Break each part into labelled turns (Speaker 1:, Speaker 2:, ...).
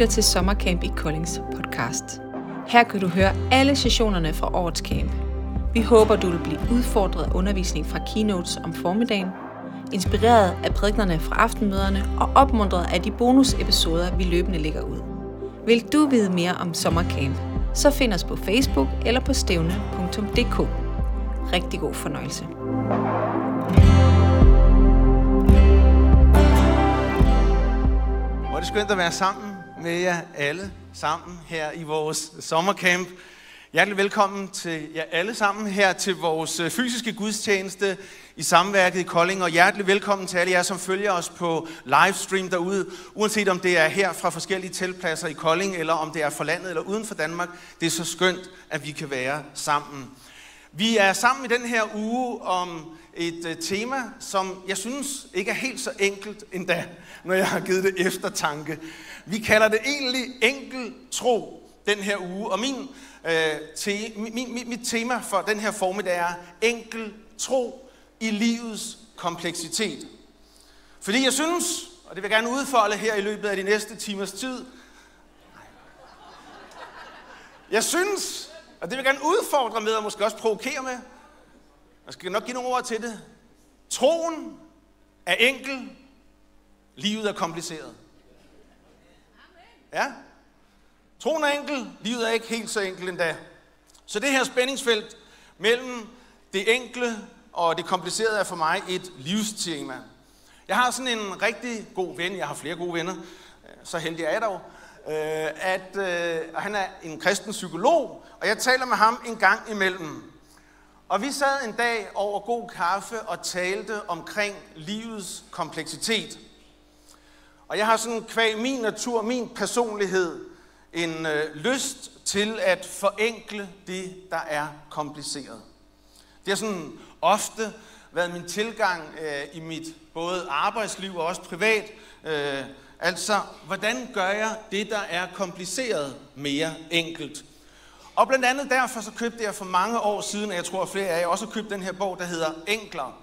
Speaker 1: lytter til Sommercamp i Koldings podcast. Her kan du høre alle sessionerne fra årets camp. Vi håber, du vil blive udfordret af undervisning fra keynotes om formiddagen, inspireret af prædiknerne fra aftenmøderne og opmuntret af de bonusepisoder, vi løbende lægger ud. Vil du vide mere om Sommercamp, så find os på Facebook eller på stævne.dk. Rigtig god fornøjelse.
Speaker 2: Hvor er det skønt at være sammen med jer alle sammen her i vores sommercamp. Hjertelig velkommen til jer alle sammen her til vores øh, fysiske gudstjeneste i samværket i Kolding, og hjertelig velkommen til alle jer, som følger os på livestream derude, uanset om det er her fra forskellige teltpladser i Kolding, eller om det er for landet eller uden for Danmark. Det er så skønt, at vi kan være sammen. Vi er sammen i den her uge om et øh, tema, som jeg synes ikke er helt så enkelt endda, når jeg har givet det eftertanke. Vi kalder det egentlig enkel tro den her uge, og min, øh, te, min, min, mit tema for den her formiddag er enkel tro i livets kompleksitet. Fordi jeg synes, og det vil jeg gerne udfolde her i løbet af de næste timers tid, jeg synes, og det vil jeg gerne udfordre med, og måske også provokere med. Jeg skal nok give nogle ord til det. Troen er enkel, livet er kompliceret. Ja? Troen er enkel, livet er ikke helt så enkelt endda. Så det her spændingsfelt mellem det enkle og det komplicerede er for mig et livstema. Jeg har sådan en rigtig god ven, jeg har flere gode venner, så heldig er jeg dog, øh, at øh, han er en kristen psykolog, og jeg taler med ham en gang imellem. Og vi sad en dag over god kaffe og talte omkring livets kompleksitet. Og jeg har sådan kvæg min natur, min personlighed, en øh, lyst til at forenkle det, der er kompliceret. Det har sådan ofte været min tilgang øh, i mit både arbejdsliv og også privat. Øh, altså, hvordan gør jeg det, der er kompliceret, mere enkelt? Og blandt andet derfor så købte jeg for mange år siden, og jeg tror at flere af jer også har købt den her bog, der hedder Enkler.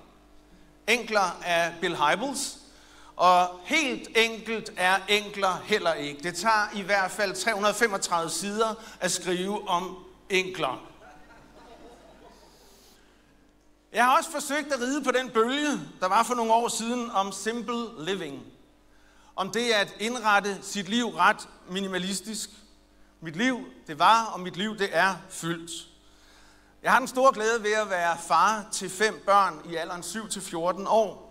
Speaker 2: Enkler af Bill Hybels. Og helt enkelt er enkler heller ikke. Det tager i hvert fald 335 sider at skrive om enkler. Jeg har også forsøgt at ride på den bølge, der var for nogle år siden om simple living. Om det at indrette sit liv ret minimalistisk. Mit liv, det var, og mit liv, det er fyldt. Jeg har den store glæde ved at være far til fem børn i alderen 7-14 år.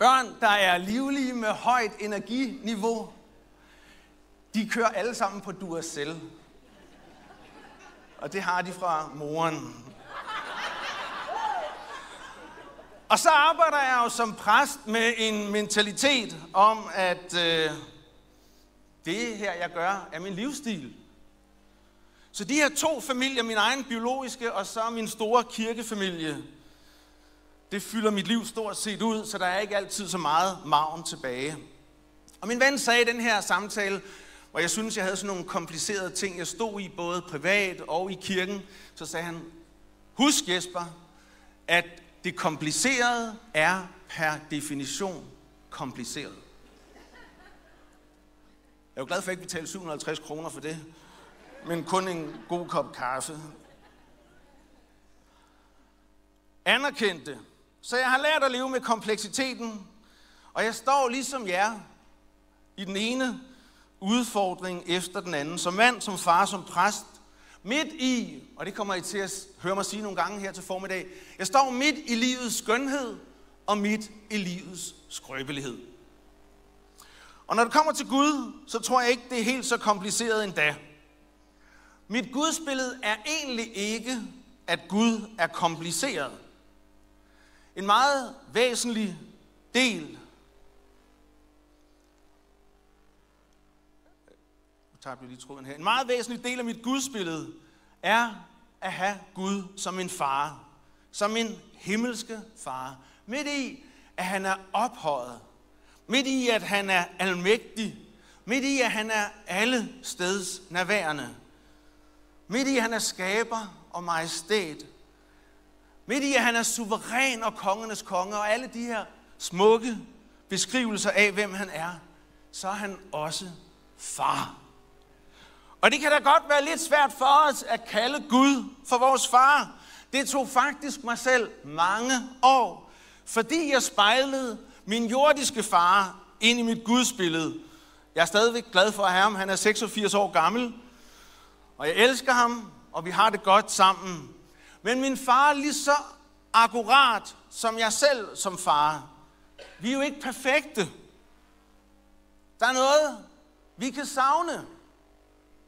Speaker 2: Børn, der er livlige med højt energiniveau. De kører alle sammen på Duracell. Og det har de fra moren. Og så arbejder jeg jo som præst med en mentalitet om, at øh, det her, jeg gør, er min livsstil. Så de her to familier, min egen biologiske og så min store kirkefamilie, det fylder mit liv stort set ud, så der er ikke altid så meget maven tilbage. Og min ven sagde i den her samtale, hvor jeg synes, jeg havde sådan nogle komplicerede ting, jeg stod i både privat og i kirken, så sagde han, husk Jesper, at det komplicerede er per definition kompliceret. Jeg er jo glad for, at jeg ikke betalte 750 kroner for det, men kun en god kop kaffe. Anerkendte. Så jeg har lært at leve med kompleksiteten, og jeg står ligesom jer i den ene udfordring efter den anden. Som mand, som far, som præst, Midt i, og det kommer I til at høre mig sige nogle gange her til formiddag, jeg står midt i livets skønhed og midt i livets skrøbelighed. Og når det kommer til Gud, så tror jeg ikke, det er helt så kompliceret endda. Mit gudsbillede er egentlig ikke, at Gud er kompliceret. En meget væsentlig del tager jeg lige tråden her. En meget væsentlig del af mit gudsbillede er at have Gud som en far. Som en himmelske far. Midt i, at han er ophøjet. Midt i, at han er almægtig. Midt i, at han er alle steds nærværende. Midt i, at han er skaber og majestæt. Midt i, at han er suveræn og kongernes konge, og alle de her smukke beskrivelser af, hvem han er, så er han også far. Og det kan da godt være lidt svært for os at kalde Gud for vores far. Det tog faktisk mig selv mange år, fordi jeg spejlede min jordiske far ind i mit gudsbillede. Jeg er stadigvæk glad for at have ham. Han er 86 år gammel, og jeg elsker ham, og vi har det godt sammen. Men min far er lige så akkurat som jeg selv som far. Vi er jo ikke perfekte. Der er noget, vi kan savne.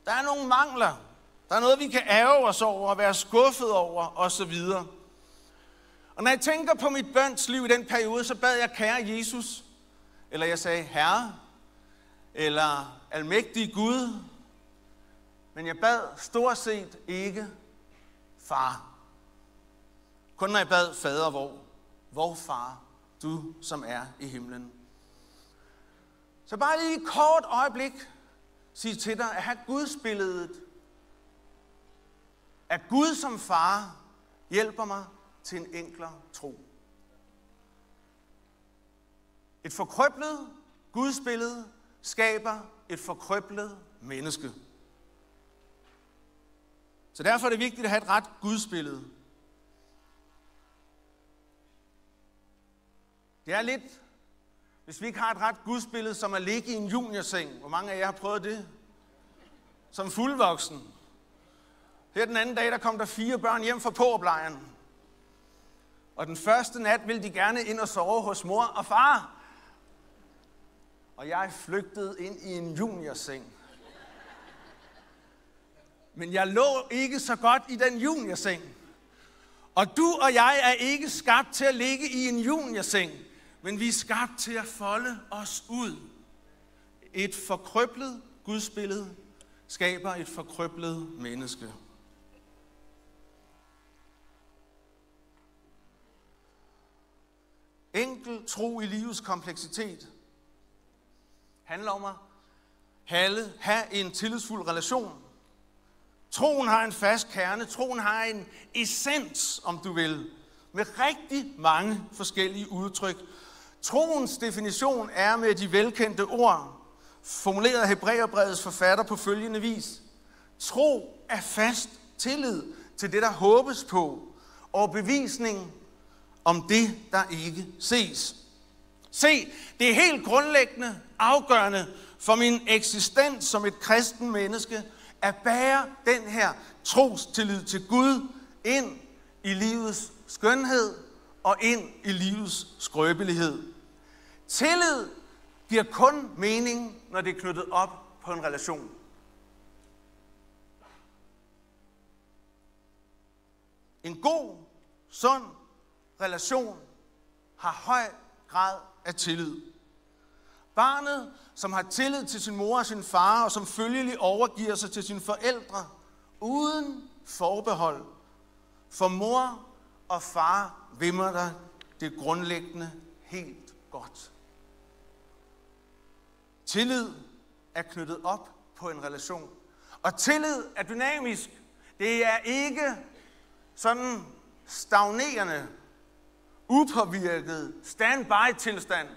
Speaker 2: Der er nogle mangler. Der er noget, vi kan ære os over og være skuffet over osv. Og når jeg tænker på mit bøns liv i den periode, så bad jeg, kære Jesus, eller jeg sagde, Herre, eller almægtig Gud, men jeg bad stort set ikke far. Kun når jeg bad fader hvor, hvor far, du som er i himlen. Så bare lige et kort øjeblik sige til dig, at have Gudsbilledet, at Gud som far hjælper mig til en enklere tro. Et forkrøblet Gudsbillede skaber et forkrøblet menneske. Så derfor er det vigtigt at have et ret gudsbillede. Det er lidt, hvis vi ikke har et ret gudsbillede, som at ligge i en juniorseng. Hvor mange af jer har prøvet det? Som fuldvoksen. Her den anden dag, der kom der fire børn hjem fra påoplejren. Og den første nat ville de gerne ind og sove hos mor og far. Og jeg flygtede ind i en juniorseng. Men jeg lå ikke så godt i den juniorseng. Og du og jeg er ikke skabt til at ligge i en juniorseng, men vi er skabt til at folde os ud. Et forkrøblet gudsbillede skaber et forkrøblet menneske. Enkel tro i livets kompleksitet handler om at have en tillidsfuld relation Troen har en fast kerne, troen har en essens, om du vil, med rigtig mange forskellige udtryk. Troens definition er med de velkendte ord, formuleret af Hebræerbrevets forfatter på følgende vis. Tro er fast tillid til det, der håbes på, og bevisning om det, der ikke ses. Se, det er helt grundlæggende afgørende for min eksistens som et kristen menneske, at bære den her trostillid til Gud ind i livets skønhed og ind i livets skrøbelighed. Tillid giver kun mening, når det er knyttet op på en relation. En god, sund relation har høj grad af tillid. Barnet, som har tillid til sin mor og sin far, og som følgelig overgiver sig til sine forældre, uden forbehold. For mor og far vimmer der det grundlæggende helt godt. Tillid er knyttet op på en relation. Og tillid er dynamisk. Det er ikke sådan stagnerende, upåvirket, standby-tilstand.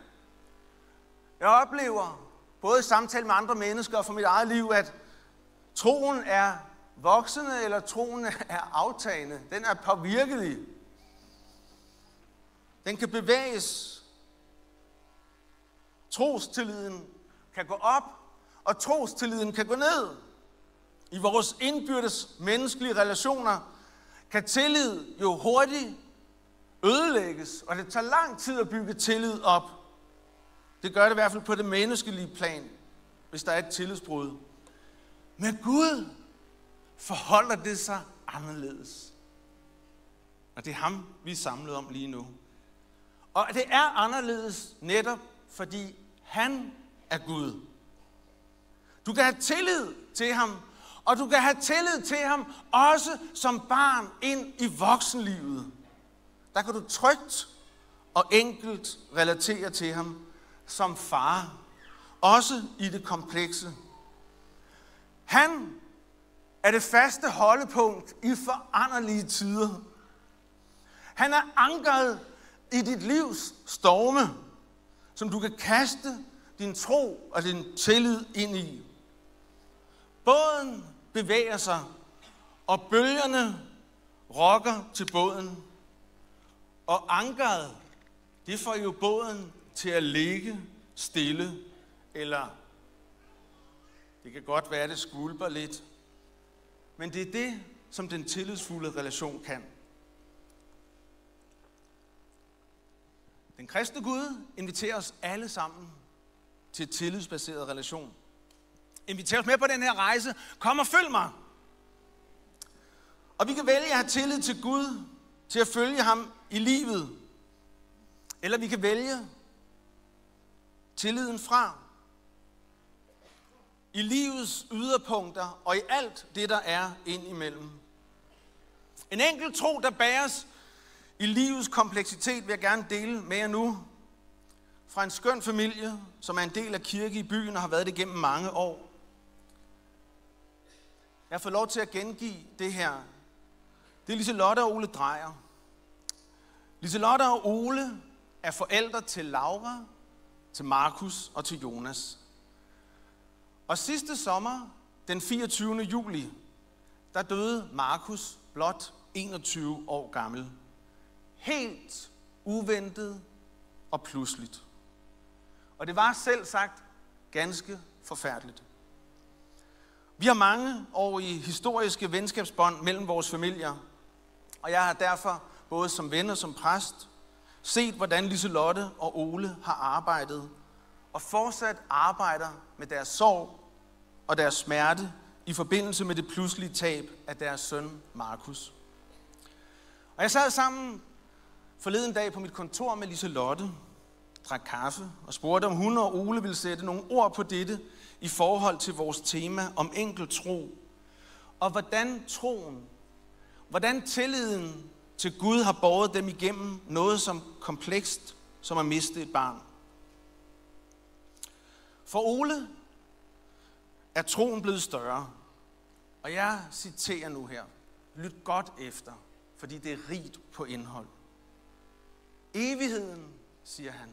Speaker 2: Jeg oplever, både i samtale med andre mennesker og for mit eget liv, at troen er voksende, eller troen er aftagende. Den er påvirkelig. Den kan bevæges. Trostilliden kan gå op, og trostilliden kan gå ned. I vores indbyrdes menneskelige relationer kan tillid jo hurtigt ødelægges, og det tager lang tid at bygge tillid op. Det gør det i hvert fald på det menneskelige plan, hvis der er et tillidsbrud. Med Gud forholder det sig anderledes. Og det er ham, vi er samlet om lige nu. Og det er anderledes netop, fordi han af Gud. Du kan have tillid til ham, og du kan have tillid til ham også som barn ind i voksenlivet. Der kan du trygt og enkelt relatere til ham som far, også i det komplekse. Han er det faste holdepunkt i foranderlige tider. Han er ankret i dit livs storme, som du kan kaste din tro og din tillid ind i. båden bevæger sig, og bølgerne rokker til båden. Og ankeret, det får jo båden til at ligge stille, eller det kan godt være, at det skulper lidt. Men det er det, som den tillidsfulde relation kan. Den kristne Gud inviterer os alle sammen til tillidsbaseret relation. Inviter os med på den her rejse. Kom og følg mig. Og vi kan vælge at have tillid til Gud, til at følge ham i livet. Eller vi kan vælge tilliden fra. I livets yderpunkter og i alt det, der er ind imellem. En enkelt tro, der bæres i livets kompleksitet, vil jeg gerne dele med jer nu. Fra en skøn familie, som er en del af kirke i byen og har været det gennem mange år. Jeg får lov til at gengive det her. Det er Liselotte og Ole Drejer. Liselotte og Ole er forældre til Laura, til Markus og til Jonas. Og sidste sommer, den 24. juli, der døde Markus blot 21 år gammel. Helt uventet og pludseligt. Og det var selv sagt ganske forfærdeligt. Vi har mange år i historiske venskabsbånd mellem vores familier, og jeg har derfor både som ven og som præst set, hvordan Liselotte og Ole har arbejdet og fortsat arbejder med deres sorg og deres smerte i forbindelse med det pludselige tab af deres søn Markus. Og jeg sad sammen forleden dag på mit kontor med Liselotte, drak kaffe og spurgte, om hun og Ole ville sætte nogle ord på dette i forhold til vores tema om enkel tro. Og hvordan troen, hvordan tilliden til Gud har båret dem igennem noget som komplekst, som at miste et barn. For Ole er troen blevet større. Og jeg citerer nu her. Lyt godt efter, fordi det er rigt på indhold. Evigheden, siger han,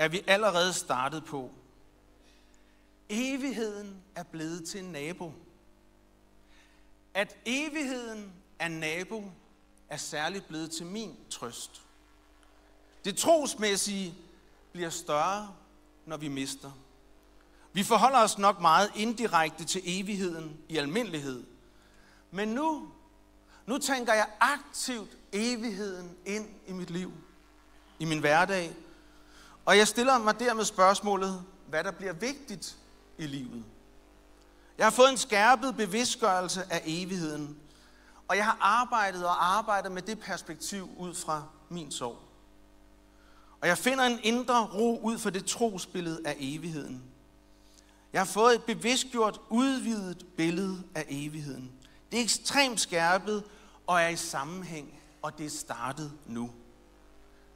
Speaker 2: er vi allerede startet på. Evigheden er blevet til en nabo. At evigheden er nabo, er særligt blevet til min trøst. Det trosmæssige bliver større, når vi mister. Vi forholder os nok meget indirekte til evigheden i almindelighed. Men nu, nu tænker jeg aktivt evigheden ind i mit liv, i min hverdag. Og jeg stiller mig dermed spørgsmålet, hvad der bliver vigtigt i livet. Jeg har fået en skærpet bevidstgørelse af evigheden, og jeg har arbejdet og arbejdet med det perspektiv ud fra min sorg. Og jeg finder en indre ro ud fra det trosbillede af evigheden. Jeg har fået et bevidstgjort, udvidet billede af evigheden. Det er ekstremt skærpet og er i sammenhæng, og det er startet nu.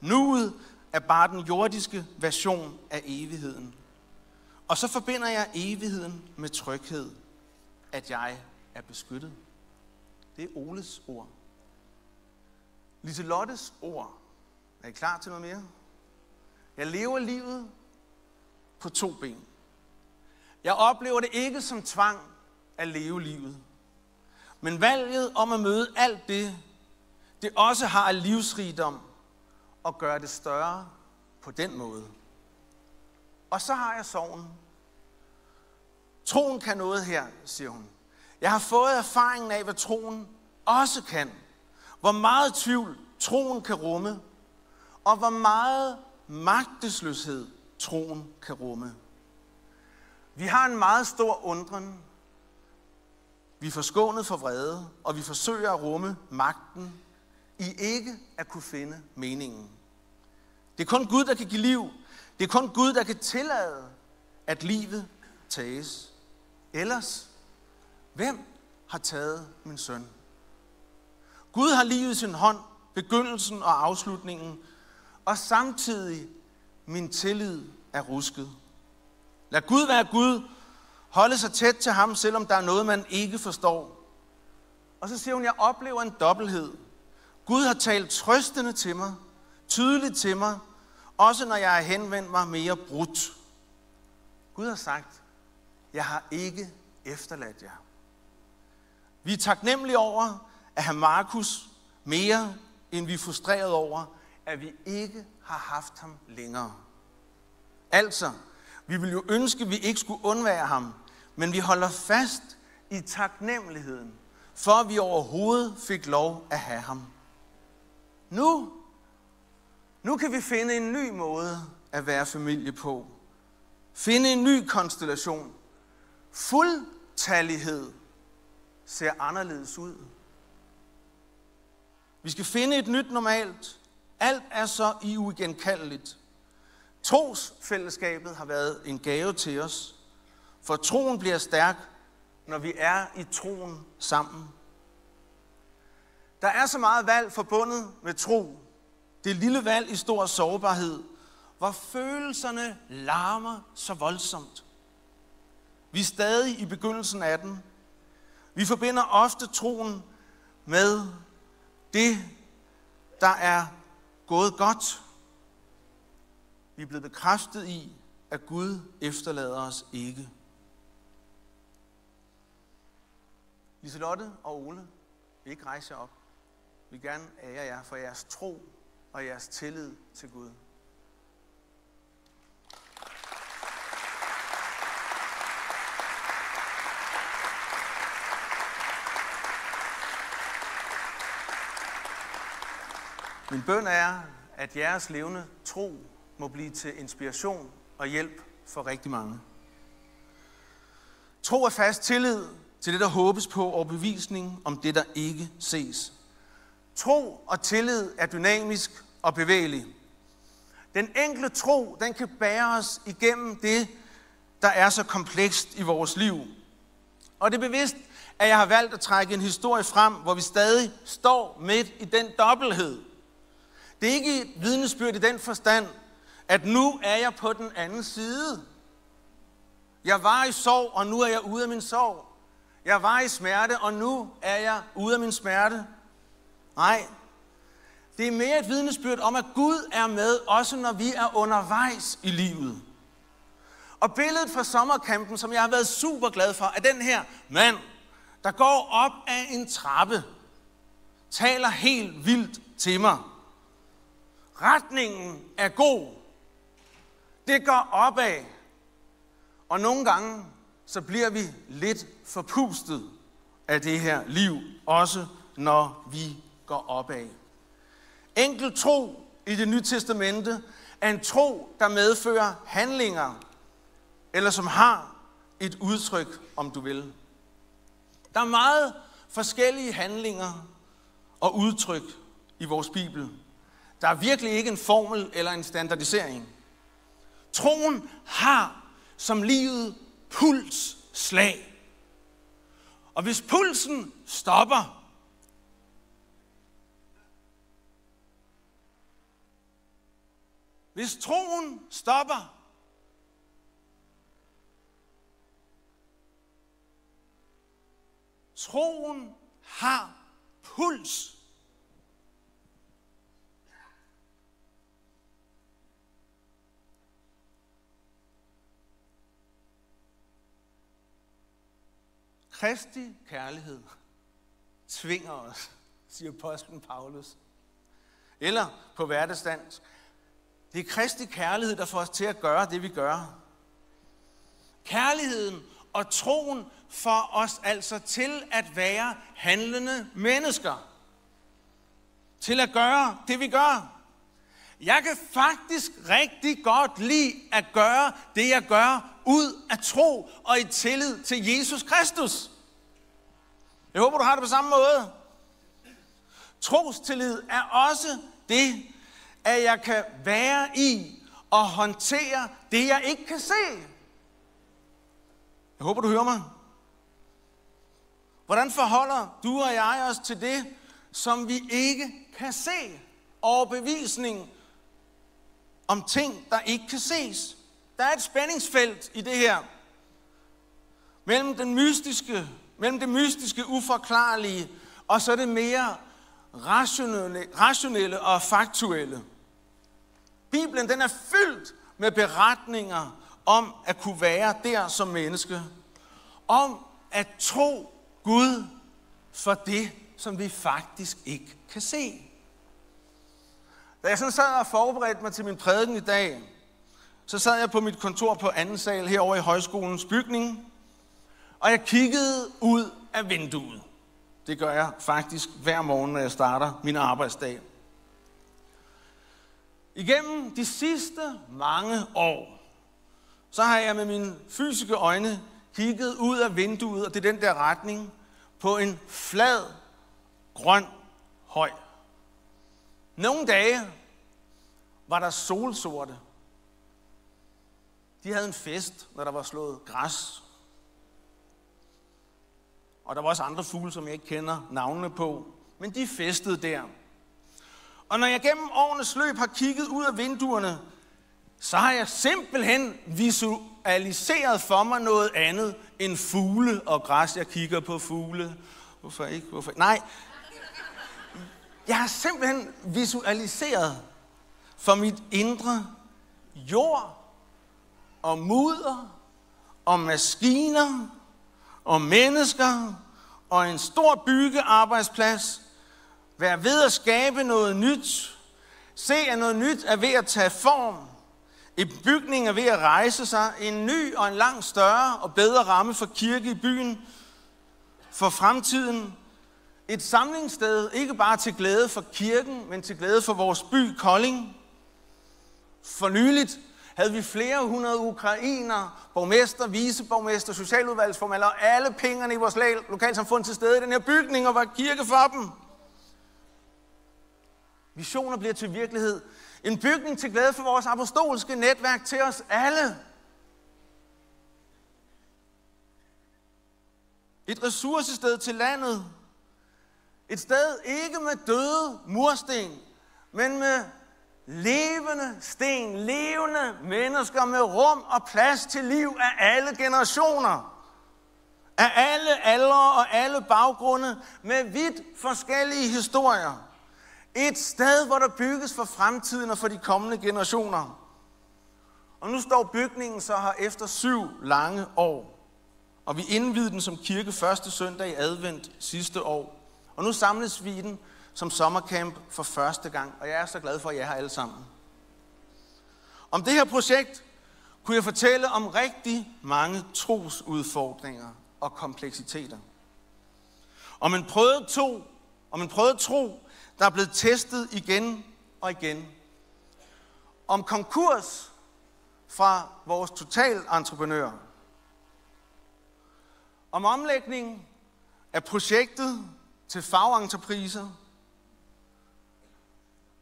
Speaker 2: Nuet er bare den jordiske version af evigheden. Og så forbinder jeg evigheden med tryghed, at jeg er beskyttet. Det er Oles ord. Liselottes ord. Er I klar til noget mere? Jeg lever livet på to ben. Jeg oplever det ikke som tvang at leve livet. Men valget om at møde alt det, det også har af livsrigdom, og gøre det større på den måde. Og så har jeg sorgen. Troen kan noget her, siger hun. Jeg har fået erfaringen af, hvad troen også kan. Hvor meget tvivl troen kan rumme, og hvor meget magtesløshed troen kan rumme. Vi har en meget stor undren. Vi er forskånet for vrede, og vi forsøger at rumme magten i ikke at kunne finde meningen. Det er kun Gud, der kan give liv. Det er kun Gud, der kan tillade, at livet tages. Ellers, hvem har taget min søn? Gud har livet i sin hånd, begyndelsen og afslutningen, og samtidig min tillid er rusket. Lad Gud være Gud. Holde sig tæt til ham, selvom der er noget, man ikke forstår. Og så siger hun, jeg oplever en dobbelthed. Gud har talt trøstende til mig, tydeligt til mig, også når jeg har henvendt mig mere brudt. Gud har sagt, jeg har ikke efterladt jer. Vi er taknemmelige over at have Markus mere, end vi er frustreret over, at vi ikke har haft ham længere. Altså, vi vil jo ønske, at vi ikke skulle undvære ham, men vi holder fast i taknemmeligheden, for at vi overhovedet fik lov at have ham. Nu, nu kan vi finde en ny måde at være familie på. Finde en ny konstellation. Fuldtallighed ser anderledes ud. Vi skal finde et nyt normalt. Alt er så i uigenkaldeligt. Trosfællesskabet har været en gave til os, for troen bliver stærk, når vi er i troen sammen. Der er så meget valg forbundet med tro. Det lille valg i stor sårbarhed, hvor følelserne larmer så voldsomt. Vi er stadig i begyndelsen af den. Vi forbinder ofte troen med det, der er gået godt. Vi er blevet bekræftet i, at Gud efterlader os ikke. Liselotte og Ole, vil ikke rejse op. Vi vil gerne ære jer for jeres tro og jeres tillid til Gud. Min bøn er, at jeres levende tro må blive til inspiration og hjælp for rigtig mange. Tro er fast tillid til det, der håbes på, og bevisning om det, der ikke ses. Tro og tillid er dynamisk og bevægelig. Den enkle tro, den kan bære os igennem det, der er så komplekst i vores liv. Og det er bevidst, at jeg har valgt at trække en historie frem, hvor vi stadig står midt i den dobbelthed. Det er ikke et vidnesbyrd i den forstand, at nu er jeg på den anden side. Jeg var i sorg, og nu er jeg ude af min sorg. Jeg var i smerte, og nu er jeg ude af min smerte. Nej, det er mere et vidnesbyrd om, at Gud er med, også når vi er undervejs i livet. Og billedet fra sommerkampen, som jeg har været super glad for, er den her mand, der går op ad en trappe, taler helt vildt til mig. Retningen er god. Det går opad. Og nogle gange, så bliver vi lidt forpustet af det her liv, også når vi går opad. Enkel tro i det nye testamente er en tro, der medfører handlinger, eller som har et udtryk, om du vil. Der er meget forskellige handlinger og udtryk i vores Bibel. Der er virkelig ikke en formel eller en standardisering. Troen har som livet puls slag. Og hvis pulsen stopper, hvis troen stopper, troen har puls. Kristi kærlighed tvinger os, siger apostlen Paulus. Eller på hverdagsdansk, det er Kristi kærlighed, der får os til at gøre det, vi gør. Kærligheden og troen får os altså til at være handlende mennesker. Til at gøre det, vi gør. Jeg kan faktisk rigtig godt lide at gøre det, jeg gør, ud af tro og i tillid til Jesus Kristus. Jeg håber, du har det på samme måde. Trostillid er også det, at jeg kan være i og håndtere det, jeg ikke kan se. Jeg håber, du hører mig. Hvordan forholder du og jeg os til det, som vi ikke kan se? Overbevisning om ting, der ikke kan ses. Der er et spændingsfelt i det her. Mellem, den mystiske, mellem det mystiske, uforklarlige, og så det mere rationelle, rationelle og faktuelle. Bibelen den er fyldt med beretninger om at kunne være der som menneske. Om at tro Gud for det, som vi faktisk ikke kan se. Da jeg sådan sad og forberedte mig til min prædiken i dag, så sad jeg på mit kontor på anden sal herovre i højskolens bygning, og jeg kiggede ud af vinduet. Det gør jeg faktisk hver morgen, når jeg starter min arbejdsdag. Igennem de sidste mange år, så har jeg med mine fysiske øjne kigget ud af vinduet, og det er den der retning, på en flad, grøn høj. Nogle dage var der solsorte. De havde en fest, når der var slået græs. Og der var også andre fugle, som jeg ikke kender navnene på. Men de festede der. Og når jeg gennem årenes løb har kigget ud af vinduerne, så har jeg simpelthen visualiseret for mig noget andet end fugle og græs. Jeg kigger på fugle. Hvorfor ikke? Hvorfor ikke? Nej. Jeg har simpelthen visualiseret for mit indre jord og mudder og maskiner og mennesker og en stor byggearbejdsplads være ved at skabe noget nyt. Se, at noget nyt er ved at tage form. En bygning er ved at rejse sig. En ny og en langt større og bedre ramme for kirke i byen. For fremtiden. Et samlingssted, ikke bare til glæde for kirken, men til glæde for vores by Kolding. For nyligt havde vi flere hundrede ukrainer, borgmester, viceborgmester, socialudvalgsformand og alle pengene i vores lokalsamfund til stede i den her bygning og var kirke for dem. Visioner bliver til virkelighed. En bygning til glæde for vores apostolske netværk til os alle. Et ressourcested til landet. Et sted ikke med døde mursten, men med levende sten, levende mennesker med rum og plads til liv af alle generationer. Af alle aldre og alle baggrunde med vidt forskellige historier. Et sted, hvor der bygges for fremtiden og for de kommende generationer. Og nu står bygningen så her efter syv lange år. Og vi indvidede den som kirke første søndag i advent sidste år. Og nu samles vi i den som sommercamp for første gang. Og jeg er så glad for, at jeg er her alle sammen. Om det her projekt kunne jeg fortælle om rigtig mange trosudfordringer og kompleksiteter. Om en prøvet tro, om en prøvet tro, der er blevet testet igen og igen. Om konkurs fra vores totalentreprenør. Om omlægning af projektet til fagentrepriser.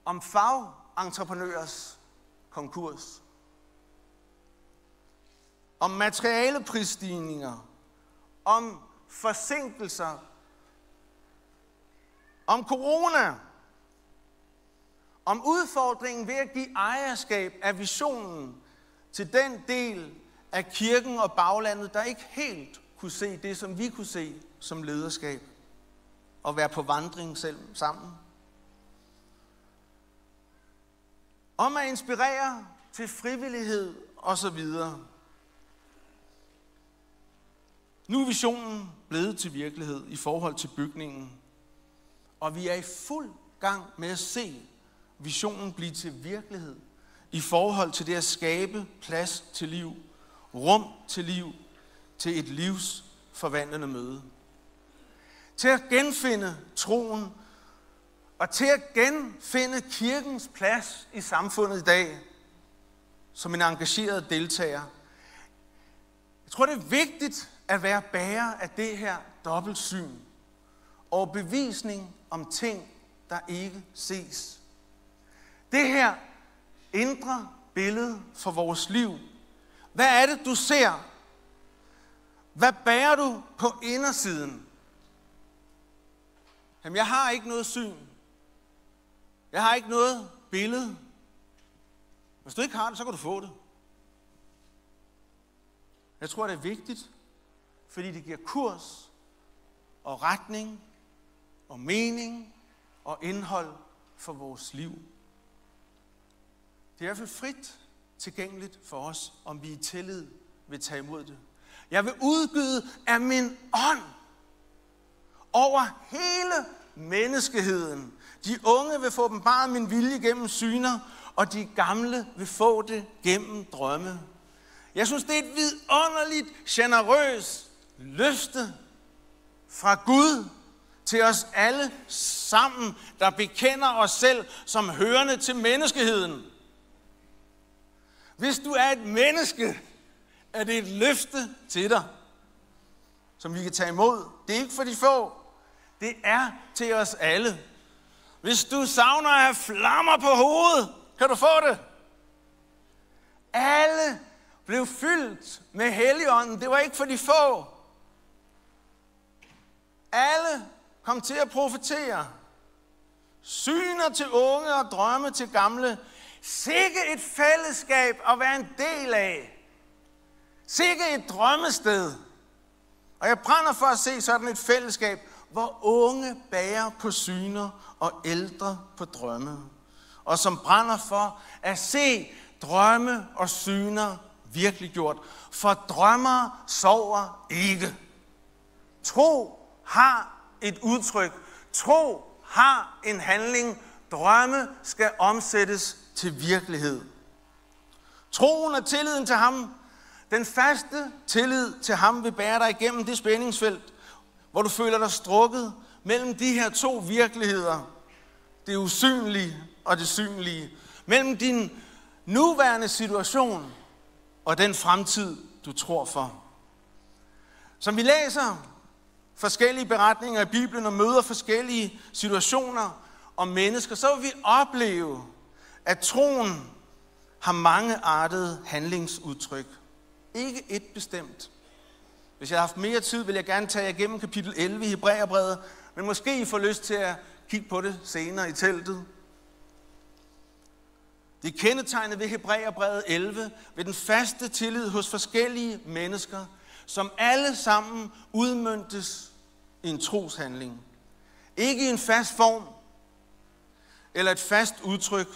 Speaker 2: Om fagentreprenørers konkurs. Om materialeprisstigninger. Om forsinkelser om corona, om udfordringen ved at give ejerskab af visionen til den del af kirken og baglandet, der ikke helt kunne se det, som vi kunne se som lederskab, og være på vandring selv sammen. Om at inspirere til frivillighed osv. Nu er visionen blevet til virkelighed i forhold til bygningen og vi er i fuld gang med at se visionen blive til virkelighed i forhold til det at skabe plads til liv, rum til liv, til et livs forvandlende møde. Til at genfinde troen og til at genfinde kirkens plads i samfundet i dag som en engageret deltager. Jeg tror, det er vigtigt at være bærer af det her dobbeltsyn og bevisning om ting, der ikke ses. Det her indre billede for vores liv. Hvad er det, du ser? Hvad bærer du på indersiden? Jamen, jeg har ikke noget syn. Jeg har ikke noget billede. Hvis du ikke har det, så kan du få det. Jeg tror, det er vigtigt, fordi det giver kurs og retning og mening og indhold for vores liv. Det er i hvert fald frit tilgængeligt for os, om vi i tillid vil tage imod det. Jeg vil udgyde af min ånd over hele menneskeheden. De unge vil få åbenbart min vilje gennem syner, og de gamle vil få det gennem drømme. Jeg synes, det er et vidunderligt, generøst løfte fra Gud til os alle sammen, der bekender os selv som hørende til menneskeheden. Hvis du er et menneske, er det et løfte til dig, som vi kan tage imod. Det er ikke for de få. Det er til os alle. Hvis du savner at have flammer på hovedet, kan du få det. Alle blev fyldt med Helligånden. Det var ikke for de få. Alle kom til at profetere. Syner til unge og drømme til gamle. Sikke et fællesskab at være en del af. Sikke et drømmested. Og jeg brænder for at se sådan et fællesskab, hvor unge bærer på syner og ældre på drømme. Og som brænder for at se drømme og syner virkelig gjort. For drømmer sover ikke. Tro har et udtryk. Tro har en handling. Drømme skal omsættes til virkelighed. Troen og tilliden til ham, den faste tillid til ham vil bære dig igennem det spændingsfelt, hvor du føler dig strukket mellem de her to virkeligheder. Det usynlige og det synlige. Mellem din nuværende situation og den fremtid, du tror for. Som vi læser forskellige beretninger i Bibelen og møder forskellige situationer og mennesker, så vil vi opleve, at troen har mange artede handlingsudtryk. Ikke et bestemt. Hvis jeg har haft mere tid, vil jeg gerne tage jer igennem kapitel 11 i Hebræerbrevet, men måske I får lyst til at kigge på det senere i teltet. Det er kendetegnet ved Hebræerbrevet 11, ved den faste tillid hos forskellige mennesker, som alle sammen udmyndtes i en troshandling. Ikke i en fast form eller et fast udtryk.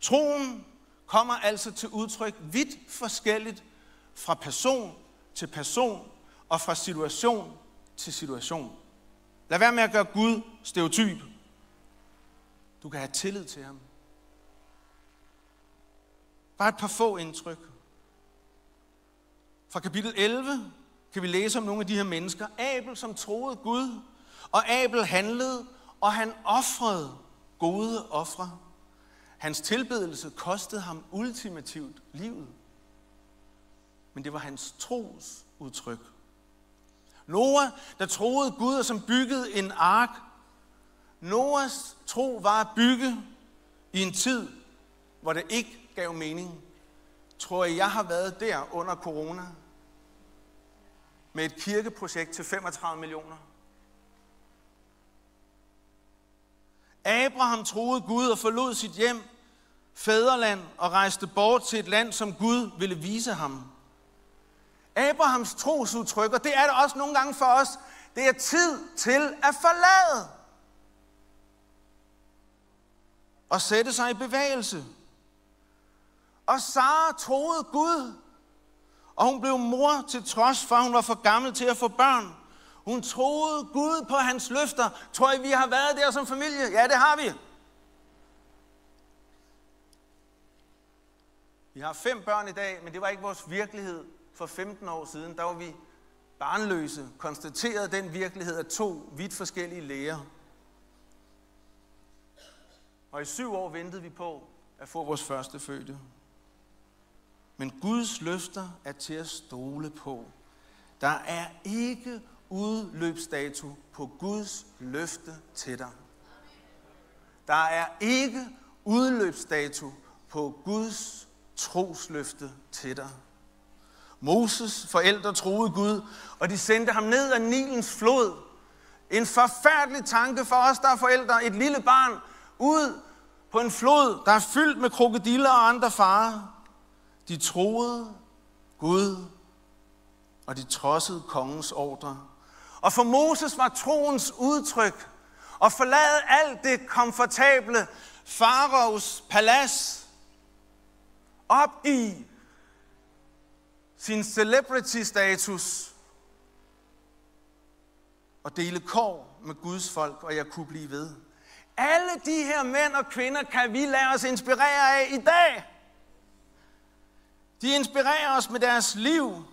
Speaker 2: Troen kommer altså til udtryk vidt forskelligt fra person til person og fra situation til situation. Lad være med at gøre Gud stereotyp. Du kan have tillid til ham. Bare et par få indtryk. Fra kapitel 11 kan vi læse om nogle af de her mennesker. Abel, som troede Gud, og Abel handlede, og han offrede gode ofre. Hans tilbedelse kostede ham ultimativt livet. Men det var hans tros udtryk. Noah, der troede Gud, og som byggede en ark. Noahs tro var at bygge i en tid, hvor det ikke gav mening. Tror jeg, jeg har været der under corona? Med et kirkeprojekt til 35 millioner. Abraham troede Gud og forlod sit hjem, fædreland og rejste bort til et land, som Gud ville vise ham. Abrahams trosudtryk, og det er det også nogle gange for os, det er tid til at forlade. Og sætte sig i bevægelse. Og Sara troede Gud, og hun blev mor til trods for, at hun var for gammel til at få børn. Hun troede Gud på hans løfter. Tror I, vi har været der som familie? Ja, det har vi. Vi har fem børn i dag, men det var ikke vores virkelighed for 15 år siden. Der var vi barnløse, konstaterede den virkelighed af to vidt forskellige læger. Og i syv år ventede vi på at få vores første fødte. Men Guds løfter er til at stole på. Der er ikke udløbsdato på Guds løfte til dig. Der er ikke udløbsdato på Guds trosløfte til dig. Moses forældre troede Gud, og de sendte ham ned ad Nilens flod. En forfærdelig tanke for os, der er forældre. Et lille barn ud på en flod, der er fyldt med krokodiller og andre farer. De troede Gud, og de trodsede kongens ordre. Og for Moses var troens udtryk at forlade alt det komfortable faraos palads, opgive sin celebrity-status og dele kår med Guds folk, og jeg kunne blive ved. Alle de her mænd og kvinder kan vi lade os inspirere af i dag. De inspirerer os med deres liv,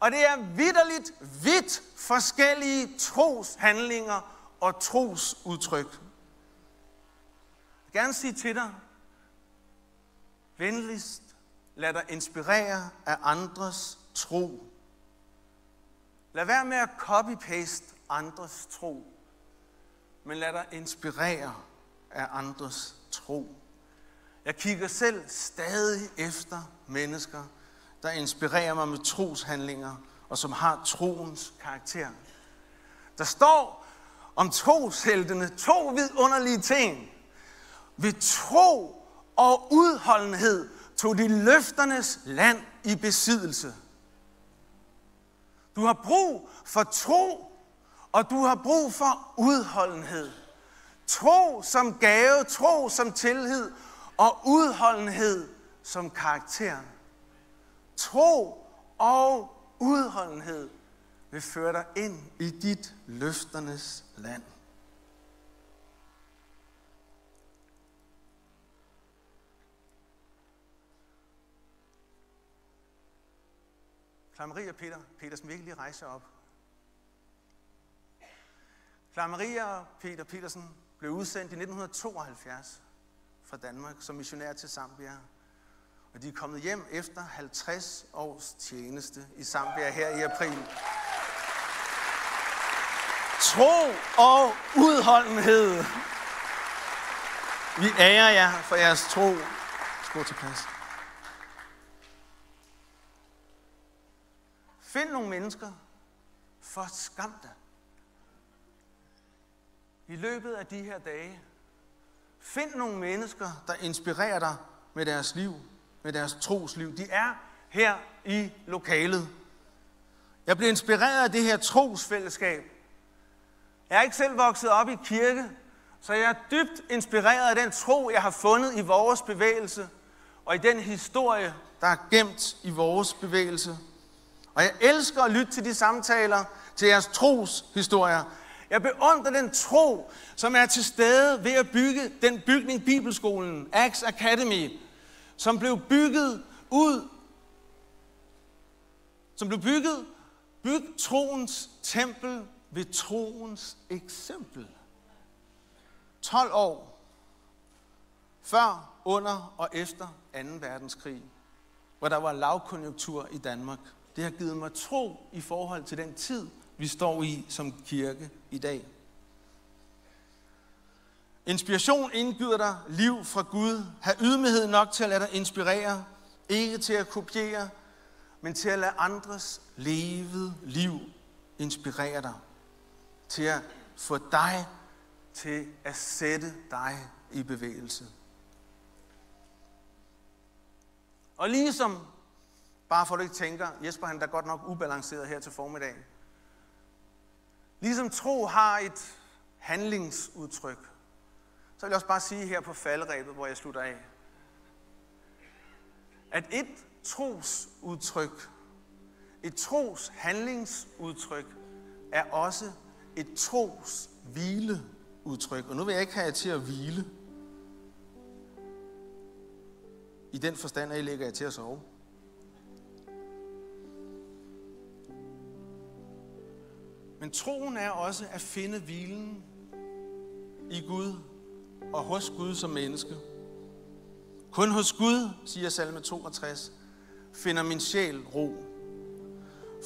Speaker 2: og det er vidderligt vidt forskellige troshandlinger og trosudtryk. Jeg vil gerne sige til dig, venligst lad dig inspirere af andres tro. Lad være med at copy-paste andres tro, men lad dig inspirere af andres tro. Jeg kigger selv stadig efter mennesker, der inspirerer mig med troshandlinger, og som har troens karakter. Der står om trosheltene to vidunderlige ting. Ved tro og udholdenhed tog de løfternes land i besiddelse. Du har brug for tro, og du har brug for udholdenhed. Tro som gave, tro som tillid, og udholdenhed som karakter. Tro og udholdenhed vil føre dig ind i dit løfternes land. Clara og Peter Peter som virkelig rejser rejse op. Clara og Peter Petersen blev udsendt i 1972 fra Danmark som missionær til Zambia. Og de er kommet hjem efter 50 års tjeneste i Zambia her i april. Tro og udholdenhed. Vi ærer jer for jeres tro. Skål til plads. Find nogle mennesker for skam dig. I løbet af de her dage, find nogle mennesker, der inspirerer dig med deres liv, med deres trosliv. De er her i lokalet. Jeg bliver inspireret af det her trosfællesskab. Jeg er ikke selv vokset op i kirke, så jeg er dybt inspireret af den tro, jeg har fundet i vores bevægelse, og i den historie, der er gemt i vores bevægelse. Og jeg elsker at lytte til de samtaler, til jeres troshistorier. Jeg beundrer den tro, som er til stede ved at bygge den bygning, Bibelskolen, Acts Academy, som blev bygget ud, som blev bygget, byg troens tempel ved troens eksempel. 12 år før, under og efter 2. verdenskrig, hvor der var lavkonjunktur i Danmark. Det har givet mig tro i forhold til den tid, vi står i som kirke i dag. Inspiration indgyder dig liv fra Gud. Ha' ydmyghed nok til at lade dig inspirere. Ikke til at kopiere, men til at lade andres levede liv inspirere dig. Til at få dig til at sætte dig i bevægelse. Og ligesom, bare for at du ikke tænker, Jesper han er godt nok ubalanceret her til formiddagen, Ligesom tro har et handlingsudtryk, så vil jeg også bare sige her på faldrebet, hvor jeg slutter af, at et trosudtryk, et tros handlingsudtryk, er også et tros hvileudtryk. Og nu vil jeg ikke have jer til at hvile. I den forstand, at I lægger jer til at sove. Men troen er også at finde hvilen i Gud og hos Gud som menneske. Kun hos Gud, siger salme 62, finder min sjæl ro.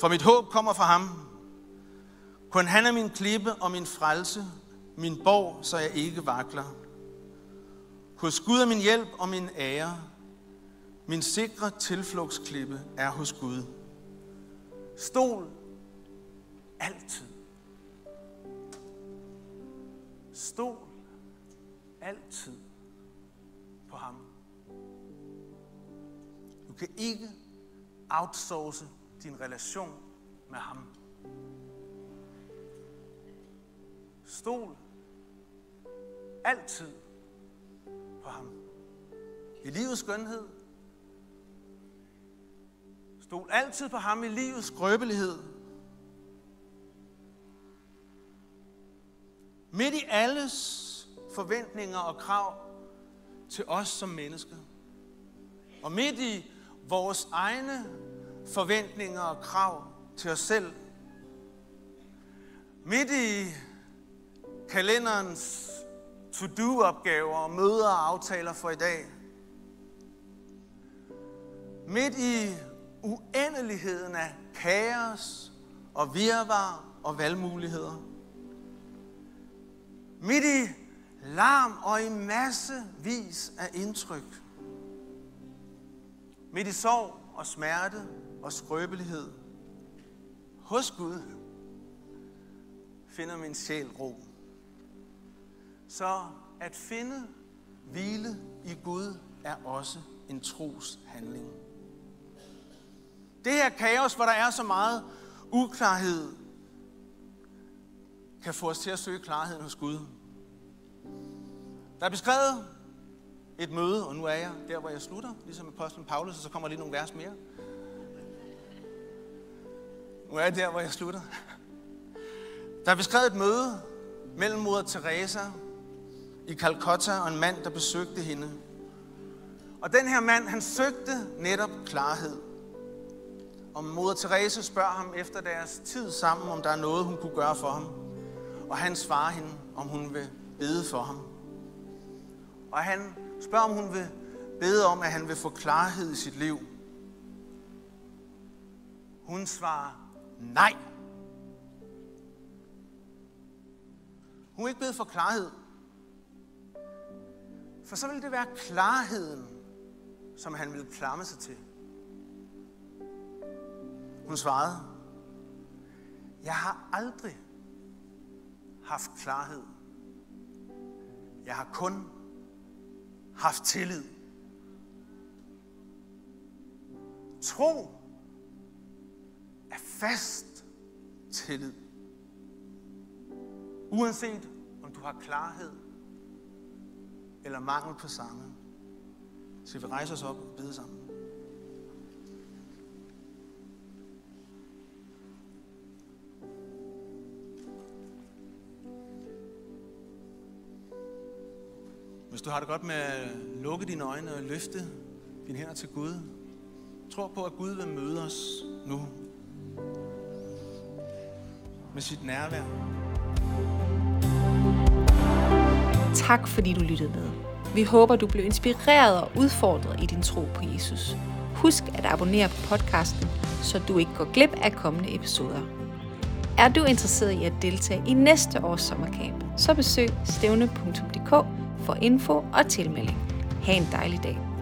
Speaker 2: For mit håb kommer fra ham. Kun han er min klippe og min frelse, min borg, så jeg ikke vakler. Hos Gud er min hjælp og min ære. Min sikre tilflugtsklippe er hos Gud. Stol altid. Stol altid på ham. Du kan ikke outsource din relation med ham. Stol altid på ham. I livets skønhed. Stol altid på ham i livets skrøbelighed. Midt i alles forventninger og krav til os som mennesker. Og midt i vores egne forventninger og krav til os selv. Midt i kalenderens to-do-opgaver og møder og aftaler for i dag. Midt i uendeligheden af kaos og virvar og valgmuligheder. Midt i larm og i massevis af indtryk. Midt i sorg og smerte og skrøbelighed. Hos Gud finder min sjæl ro. Så at finde hvile i Gud er også en tros handling. Det her kaos, hvor der er så meget uklarhed, kan få os til at søge klarheden hos Gud. Der er beskrevet et møde, og nu er jeg der, hvor jeg slutter, ligesom apostlen Paulus, og så kommer lige nogle vers mere. Nu er jeg der, hvor jeg slutter. Der er beskrevet et møde mellem moder Teresa i Calcutta og en mand, der besøgte hende. Og den her mand, han søgte netop klarhed. Og moder Teresa spørger ham efter deres tid sammen, om der er noget, hun kunne gøre for ham. Og han svarer hende, om hun vil bede for ham. Og han spørger, om hun vil bede om, at han vil få klarhed i sit liv. Hun svarer nej. Hun vil ikke bede for klarhed. For så vil det være klarheden, som han ville klamme sig til. Hun svarede, jeg har aldrig haft klarhed. Jeg har kun haft tillid. Tro er fast tillid. Uanset om du har klarhed eller mangel på samme. Så vi rejser os op og bede sammen. Du har det godt med at lukke dine øjne og løfte dine hænder til Gud, tror på, at Gud vil møde os nu med sit nærvær.
Speaker 1: Tak fordi du lyttede med. Vi håber, du blev inspireret og udfordret i din tro på Jesus. Husk at abonnere på podcasten, så du ikke går glip af kommende episoder. Er du interesseret i at deltage i næste års sommercamp, så besøg stævne.dk for info og tilmelding. Ha' en dejlig dag.